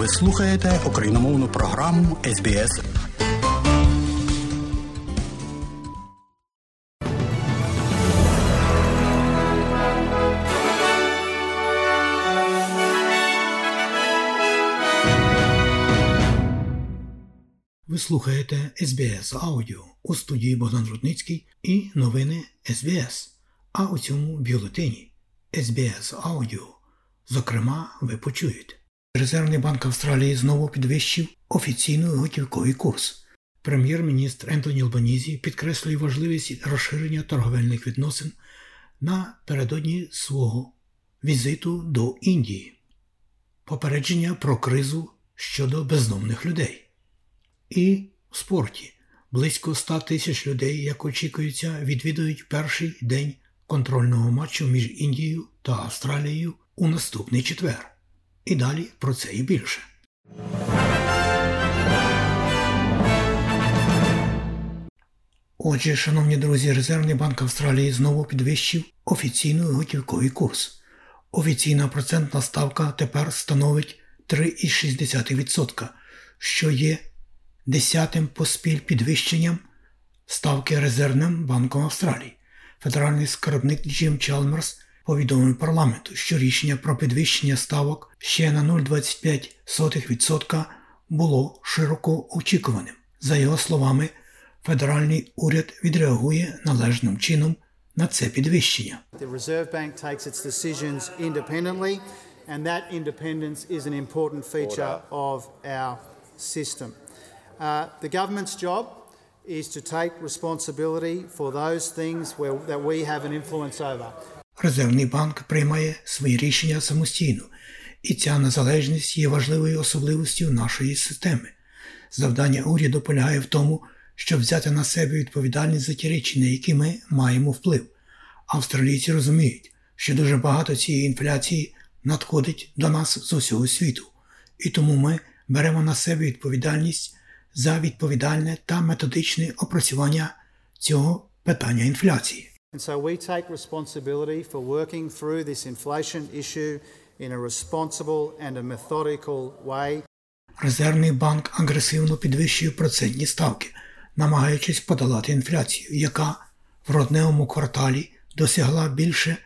Ви слухаєте україномовну програму СБС. Ви слухаєте СБС Аудіо у студії Богдан Рудницький і новини СБС. А у цьому бюлетені СБС Аудіо. Зокрема, ви почуєте. Резервний банк Австралії знову підвищив офіційний готівковий курс. Прем'єр-міністр Ентоні Албанізі підкреслює важливість розширення торговельних відносин напередодні свого візиту до Індії, попередження про кризу щодо бездомних людей. І в спорті близько 100 тисяч людей, як очікується, відвідують перший день контрольного матчу між Індією та Австралією у наступний четвер. І далі про це і більше. Отже, шановні друзі, Резервний банк Австралії знову підвищив офіційний готівковий курс. Офіційна процентна ставка тепер становить 3,6%, що є десятим поспіль підвищенням ставки Резервним банком Австралії. Федеральний скарбник Джим Чалмерс повідомив парламенту, що рішення про підвищення ставок ще на 0,25% було широко очікуваним. За його словами, федеральний уряд відреагує належним чином на це підвищення. And that independence is an important feature of our system. Uh, the government's job is to take responsibility for those things where, that we have an influence over. Резервний банк приймає свої рішення самостійно, і ця незалежність є важливою особливістю нашої системи. Завдання уряду полягає в тому, щоб взяти на себе відповідальність за ті речі, на які ми маємо вплив. Австралійці розуміють, що дуже багато цієї інфляції надходить до нас з усього світу, і тому ми беремо на себе відповідальність за відповідальне та методичне опрацювання цього питання інфляції. And so we take responsibility for working through this inflation issue in a responsible and a methodical way. Резервний банк агресивно підвищує процентні ставки, намагаючись подолати інфляцію, яка в родневому кварталі досягла більше,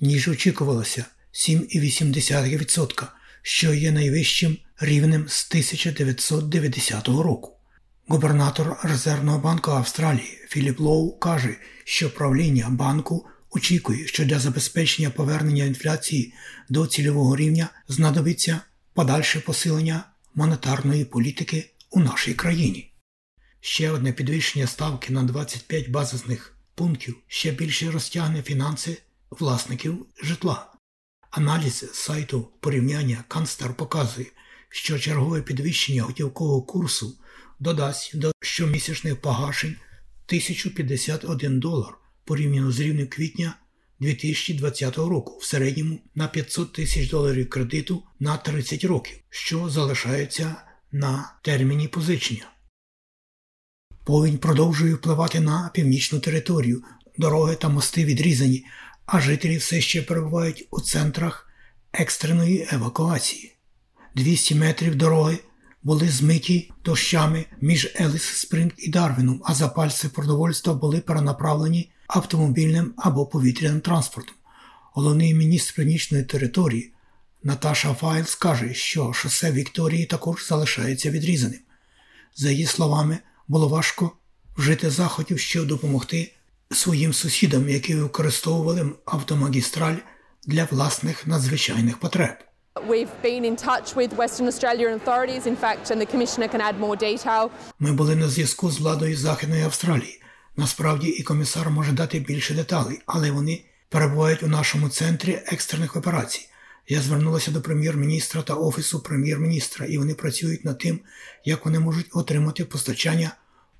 ніж очікувалося 7,8%, що є найвищим рівнем з 1990 року. Губернатор Резервного банку Австралії Філіп Лоу каже, що правління банку очікує, що для забезпечення повернення інфляції до цільового рівня знадобиться подальше посилення монетарної політики у нашій країні. Ще одне підвищення ставки на 25 базисних пунктів ще більше розтягне фінанси власників житла. Аналіз сайту порівняння Канстар показує, що чергове підвищення готівкового курсу додасть до щомісячних погашень 1051 долар порівняно з рівнем квітня 2020 року в середньому на 500 тисяч доларів кредиту на 30 років, що залишається на терміні позичення. Повінь продовжує впливати на північну територію, дороги та мости відрізані, а жителі все ще перебувають у центрах екстреної евакуації. 200 метрів дороги були змиті дощами між Еліс Спринг і Дарвіном, а запальці продовольства були перенаправлені автомобільним або повітряним транспортом. Головний міністр північної території Наташа Файлс каже, що шосе Вікторії також залишається відрізаним. За її словами, було важко вжити заходів, щоб допомогти своїм сусідам, які використовували автомагістраль для власних надзвичайних потреб. Ми були на зв'язку з владою Західної Австралії. Насправді і комісар може дати більше деталей, але вони перебувають у нашому центрі екстрених операцій. Я звернулася до прем'єр-міністра та офісу прем'єр-міністра, і вони працюють над тим, як вони можуть отримати постачання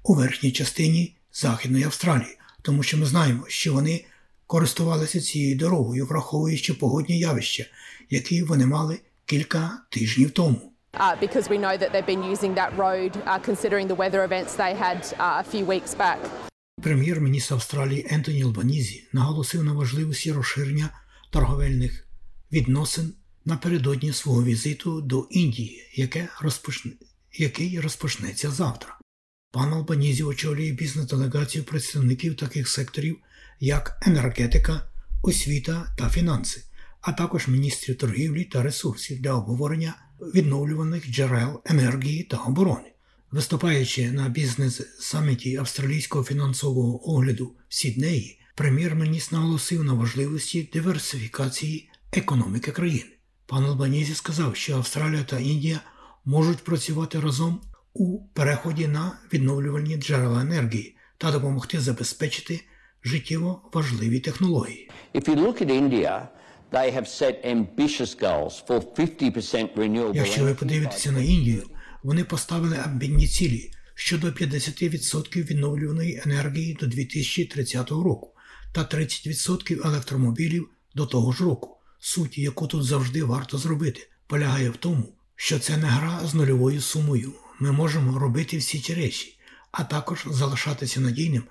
у верхній частині Західної Австралії, тому що ми знаємо, що вони користувалися цією дорогою, враховуючи погодні явища, які вони мали кілька тижнів тому. Uh, because we know that they've been using that road uh, considering the weather events they had uh, a few weeks back. Прем'єр-міністр Австралії Ентоні Албанізі наголосив на важливості розширення торговельних відносин напередодні свого візиту до Індії, яке розпочне, який розпочнеться завтра. Пан Албанізі очолює бізнес-делегацію представників таких секторів, як енергетика, освіта та фінанси, а також міністрів торгівлі та ресурсів для обговорення відновлюваних джерел енергії та оборони. Виступаючи на бізнес-саміті австралійського фінансового огляду в Сіднеї, прем'єр-міністр наголосив на важливості диверсифікації економіки країни. Пан Албанізі сказав, що Австралія та Індія можуть працювати разом у переході на відновлювальні джерела енергії та допомогти забезпечити життєво важливі технології. If you look at India, they have set ambitious goals for 50% renewable Якщо ви подивитеся на Індію, вони поставили амбітні цілі щодо 50% відновлюваної енергії до 2030 року та 30% електромобілів до того ж року. Суть, яку тут завжди варто зробити, полягає в тому, що це не гра з нульовою сумою. Ми можемо робити всі ці речі, а також залишатися надійним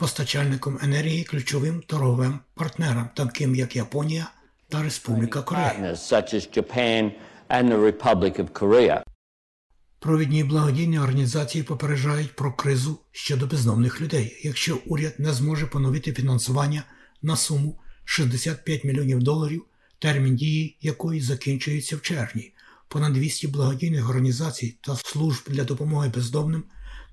постачальником енергії ключовим торговим партнерам, таким як Японія та Республіка Корея. Провідні благодійні організації попереджають про кризу щодо бездомних людей, якщо уряд не зможе поновити фінансування на суму 65 мільйонів доларів, термін дії якої закінчується в червні. Понад 200 благодійних організацій та служб для допомоги бездомним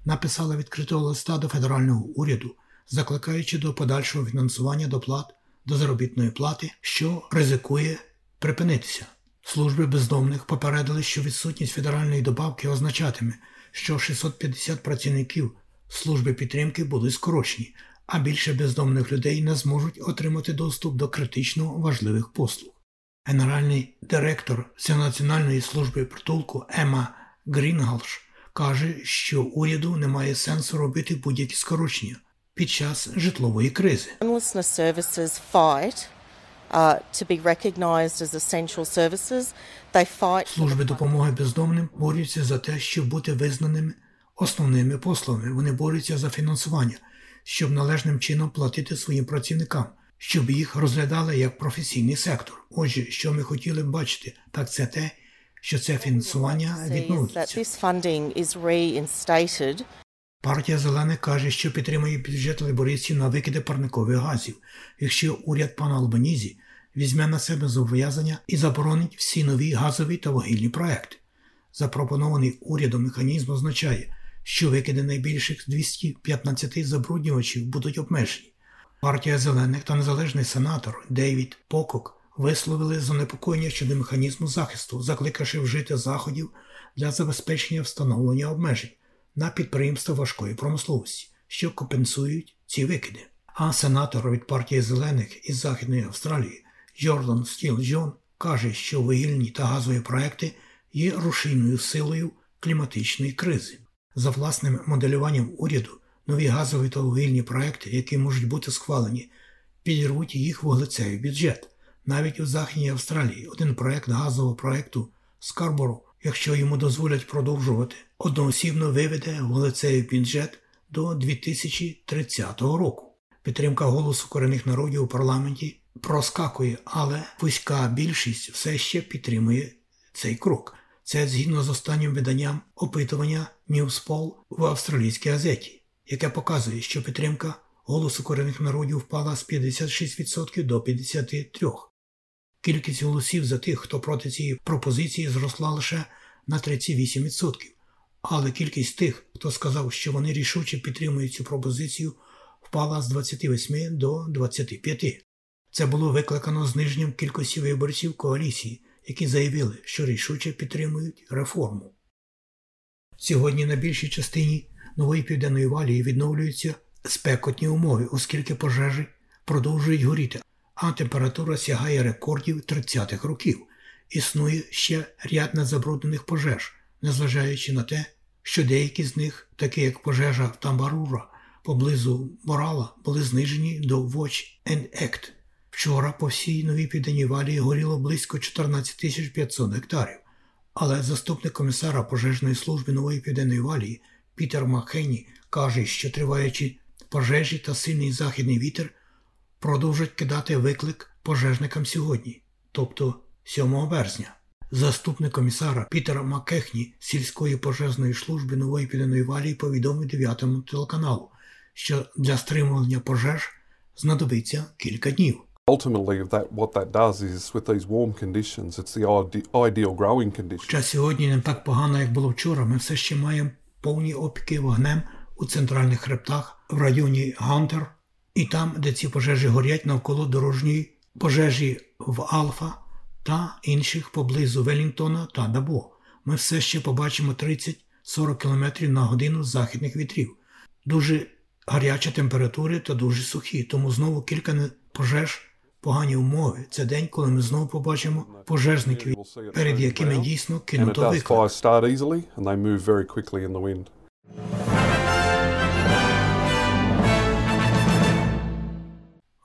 написали відкритого листа до федерального уряду, закликаючи до подальшого фінансування доплат до заробітної плати, що ризикує припинитися. Служби бездомних попередили, що відсутність федеральної добавки означатиме, що 650 працівників служби підтримки будуть скорочені, а більше бездомних людей не зможуть отримати доступ до критично важливих послуг. Генеральний директор Національної служби притулку Ема Грінгалш каже, що уряду немає сенсу робити будь-які скорочення під час житлової кризи. Uh. Служби допомоги бездомним борються за те, щоб бути визнаними основними послугами. Вони борються за фінансування, щоб належним чином платити своїм працівникам, щоб їх розглядали як професійний сектор. Отже, що ми хотіли б бачити, так це те, що це фінансування Is Партія зелених каже, що підтримує бюджет лейбористів на викиди парникових газів, якщо уряд пана Албанізі візьме на себе зобов'язання і заборонить всі нові газові та вугільні проекти. Запропонований урядом механізм означає, що викиди найбільших 215 забруднювачів будуть обмежені. Партія зелених та незалежний сенатор Дейвід Покок висловили занепокоєння щодо механізму захисту, закликавши вжити заходів для забезпечення встановлення обмежень на підприємства важкої промисловості, що компенсують ці викиди. А сенатор від партії зелених із Західної Австралії Джордан Стіл Джон каже, що вугільні та газові проекти є рушійною силою кліматичної кризи. За власним моделюванням уряду, нові газові та вугільні проекти, які можуть бути схвалені, підірвуть їх вуглецевий бюджет. Навіть у Західній Австралії один проект газового проекту Скарборо, якщо йому дозволять продовжувати, одноосібно виведе вуглецевий бюджет до 2030 року. Підтримка голосу корінних народів у парламенті проскакує, але вузька більшість все ще підтримує цей крок. Це згідно з останнім виданням опитування Newspoll в австралійській газеті, яке показує, що підтримка голосу корінних народів впала з 56% до 53%. Кількість голосів за тих, хто проти цієї пропозиції, зросла лише на 38%. Але кількість тих, хто сказав, що вони рішуче підтримують цю пропозицію, впала з 28 до 25. Це було викликано зниженням кількості виборців коаліції, які заявили, що рішуче підтримують реформу. Сьогодні на більшій частині нової південної валії відновлюються спекотні умови, оскільки пожежі продовжують горіти, а температура сягає рекордів 30-х років. Існує ще ряд незабруднених пожеж, незважаючи на те, що деякі з них, такі як пожежа в Тамбарура поблизу Морала, були знижені до Watch and Act. Вчора по всій новій південній валії горіло близько 14 тисяч 500 гектарів. Але заступник комісара пожежної служби нової південної валії Пітер Макхейні каже, що триваючі пожежі та сильний західний вітер продовжать кидати виклик пожежникам сьогодні, тобто 7 березня. Заступник комісара Пітера Макехні сільської пожежної служби нової південної валії повідомив 9 телеканалу, що для стримування пожеж знадобиться кілька днів. Ultimately, that what that does is with these warm conditions, it's the ideal growing condition. Хоча сьогодні не так погано, як було вчора, ми все ще маємо повні опіки вогнем у центральних хребтах в районі Гантер і там, де ці пожежі горять навколо дорожньої пожежі в Алфа та інших поблизу Велінгтона та Дабо. Ми все ще побачимо 30-40 км на годину західних вітрів. Дуже гарячі температури та дуже сухі, тому знову кілька пожеж, погані умови. Це день, коли ми знову побачимо пожежників, перед якими дійсно кинуто виклик.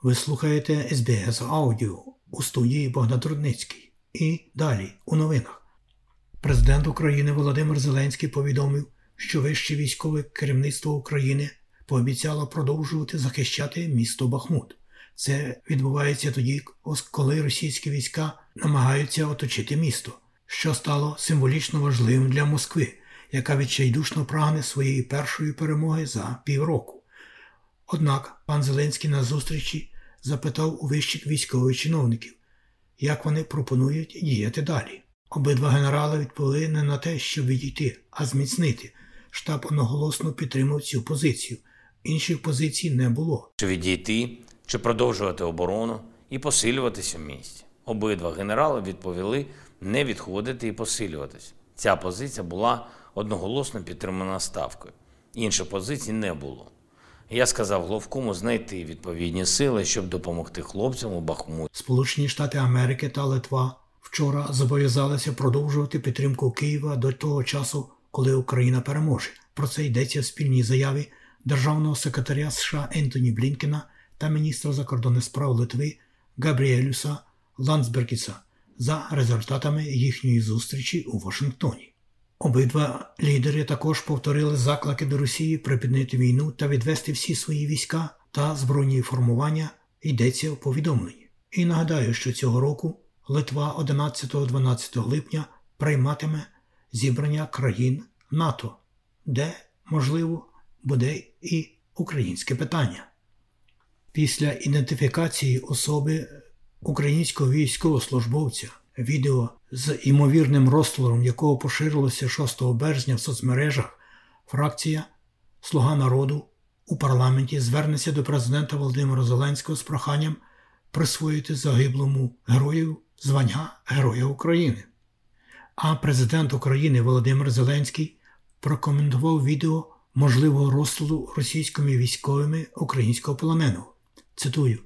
Ви слухаєте СБС Аудіо у студії Богдан Трудницький. І далі у новинах. Президент України Володимир Зеленський повідомив, що вище військове керівництво України пообіцяло продовжувати захищати місто Бахмут. Це відбувається тоді, коли російські війська намагаються оточити місто, що стало символічно важливим для Москви, яка відчайдушно прагне своєї першої перемоги за півроку. Однак пан Зеленський на зустрічі запитав у вищих військових чиновників, як вони пропонують діяти далі. Обидва генерали відповіли не на те, щоб відійти, а зміцнити. Штаб одноголосно підтримав цю позицію. Інших позицій не було. чи відійти, чи продовжувати оборону і посилюватися в місті. Обидва генерали відповіли не відходити і посилюватись. Ця позиція була одноголосно підтримана ставкою. Інших позицій не було. Я сказав Головкому знайти відповідні сили, щоб допомогти хлопцям у Бахмуті. Сполучені Штати Америки та Литва вчора зобов'язалися продовжувати підтримку Києва до того часу, коли Україна переможе. Про це йдеться в спільній заяві державного секретаря США Ентоні Блінкена та міністра закордонних справ Литви Габріелюса Ландсбергіса за результатами їхньої зустрічі у Вашингтоні. Обидва лідери також повторили заклики до Росії припинити війну та відвести всі свої війська та збройні формування, йдеться в повідомленні. І нагадаю, що цього року Литва 11-12 липня прийматиме зібрання країн НАТО, де, можливо, буде і українське питання. Після ідентифікації особи українського військовослужбовця відео з імовірним розстрілом, якого поширилося 6 березня в соцмережах, фракція Слуга народу у парламенті звернеться до президента Володимира Зеленського з проханням присвоїти загиблому герою звання Героя України. А президент України Володимир Зеленський прокоментував відео можливого розстрілу російськими військовими українського полоненого. Цитую: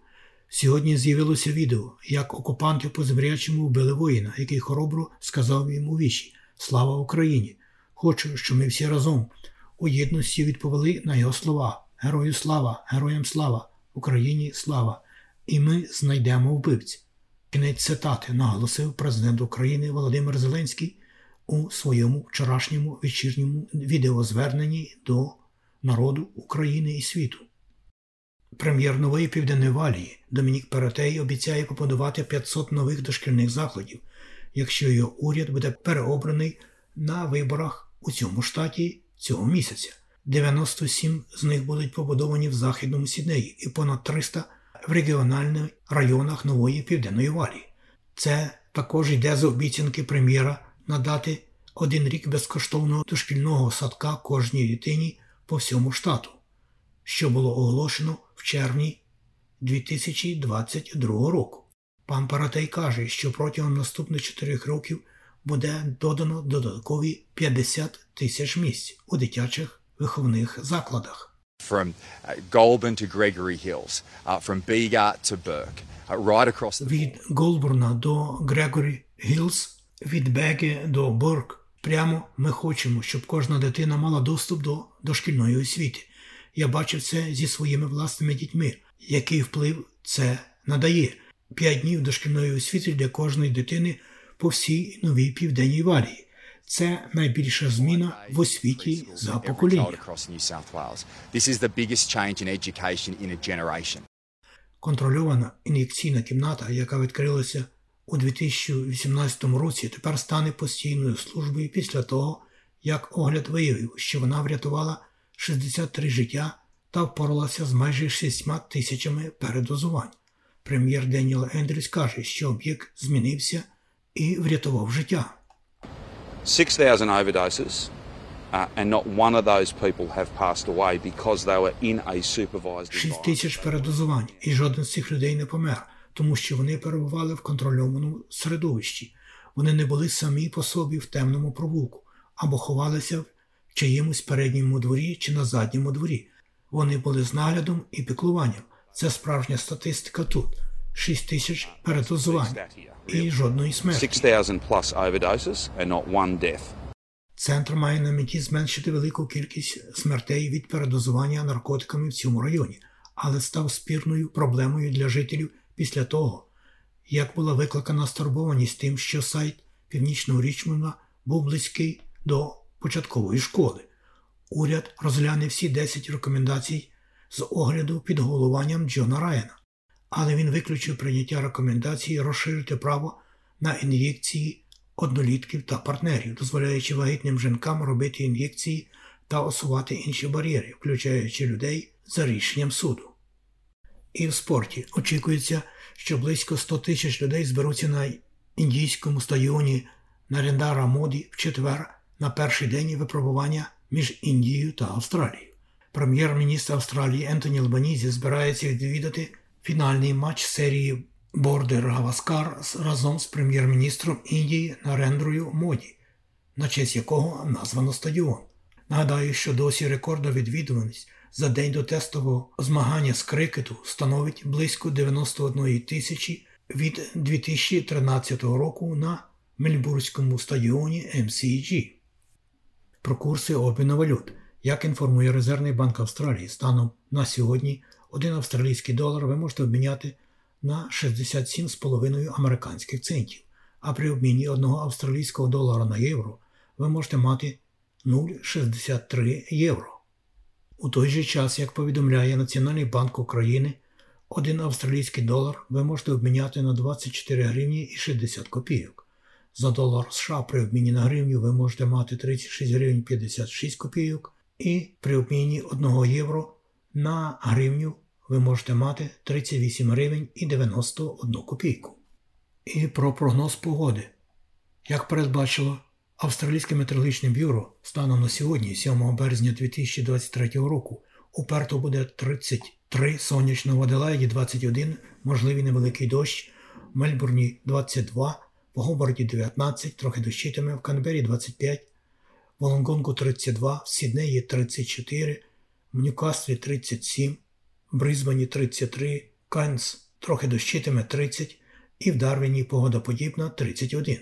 Сьогодні з'явилося відео, як окупанти по зрячому вбили воїна, який хоробро сказав їм у вічі Слава Україні! Хочу, щоб ми всі разом у єдності відповіли на його слова: Герою слава, героям слава, Україні слава! І ми знайдемо вбивць. Кінець цитати наголосив президент України Володимир Зеленський у своєму вчорашньому вечірньому відеозверненні до народу України і світу. Прем'єр нової південної валії Домінік Перетей обіцяє побудувати 500 нових дошкільних закладів, якщо його уряд буде переобраний на виборах у цьому штаті цього місяця. 97 з них будуть побудовані в західному Сіднеї і понад 300 в регіональних районах нової південної валії. Це також йде з обіцянки прем'єра надати один рік безкоштовного дошкільного садка кожній дитині по всьому штату, що було оголошено в червні 2022 року. Пан Паратей каже, що протягом наступних 4 років буде додано додаткові 50 тисяч місць у дитячих виховних закладах. from uh, Goulburn to Gregory Hills, uh, from Bega to Burke, uh, right across the від Голбурна до Грегорі Гілс, від Беги до Борк. Прямо ми хочемо, щоб кожна дитина мала доступ до дошкільної освіти. Я бачив це зі своїми власними дітьми, який вплив це надає. П'ять днів дошкільної освіти для кожної дитини по всій новій південній валії. Це найбільша зміна в освіті за покоління. контрольована ін'єкційна кімната, яка відкрилася у 2018 році тепер стане постійною службою після того, як огляд виявив, що вона врятувала 63 життя та впоралася з майже 6 тисячами передозувань. Прем'єр Деніел Ендрюс каже, що об'єкт змінився і врятував життя. 6,000 overdoses, uh, and not one of those people have passed away because they were in a supervised 6 тисяч передозувань, і жоден з цих людей не помер, тому що вони перебували в контрольованому середовищі. Вони не були самі по собі в темному провулку або ховалися в чиємусь передньому дворі чи на задньому дворі. Вони були з наглядом і піклуванням. Це справжня статистика тут: 6 тисяч передозувань і жодної смерті. 6,000 plus overdoses and not one death. Центр має на меті зменшити велику кількість смертей від передозування наркотиками в цьому районі, але став спірною проблемою для жителів після того, як була викликана стурбованість тим, що сайт Північного Річмонда був близький до початкової школи. Уряд розгляне всі 10 рекомендацій з огляду під головуванням Джона Райана, але він виключив прийняття рекомендацій розширити право на ін'єкції однолітків та партнерів, дозволяючи вагітним жінкам робити ін'єкції та усувати інші бар'єри, включаючи людей за рішенням суду. І в спорті очікується, що близько 100 тисяч людей зберуться на індійському стадіоні Нарендра Моді в четвер на перший день випробування між Індією та Австралією. Прем'єр-міністр Австралії Ентоні Албанізі збирається відвідати фінальний матч серії Бордер Гаваскар разом з прем'єр-міністром Індії Нарендрою Моді, на честь якого названо стадіон. Нагадаю, що досі рекордна відвідуваність за день до тестового змагання з крикету становить близько 91 тисячі від 2013 року на Мельбурзькому стадіоні MCG. Про курси обміну валют. Як інформує Резервний банк Австралії, станом на сьогодні один австралійський долар ви можете обміняти на 67,5 американських центів, а при обміні одного австралійського долара на євро ви можете мати 0,63 євро. У той же час, як повідомляє Національний банк України, один австралійський долар ви можете обміняти на 24 гривні і 60 копійок. За долар США при обміні на гривню ви можете мати 36 гривень 56 копійок, і при обміні 1 євро на гривню ви можете мати 38 гривень і 91 копійку. І про прогноз погоди. Як передбачило Австралійське метеорологічне бюро станом на сьогодні, 7 березня 2023 року, у Перту буде 33, сонячно в Аделаїді 21, можливий невеликий дощ, в Мельбурні 22, в Гобарді 19, трохи дощитиме, в Канбері 25, в Волонгонгу 32, в Сіднеї 34, в Ньюкаслі 37, в Брисбені 33, Кайнс трохи дощитиме 30 і в Дарвіні погода подібна 31.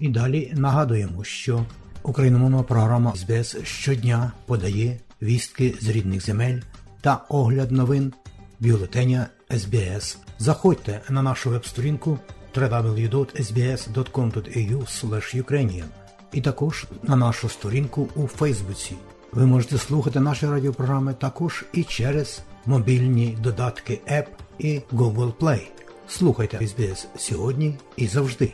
І далі нагадуємо, що україномовна програма СБС щодня подає вістки з рідних земель та огляд новин бюлетеня СБС. Заходьте на нашу веб-сторінку www.sbs.com.au Ukrainian і також на нашу сторінку у Фейсбуці. Ви можете слухати наші радіопрограми також і через мобільні додатки App і Google Play. Слухайте СБС сьогодні і завжди.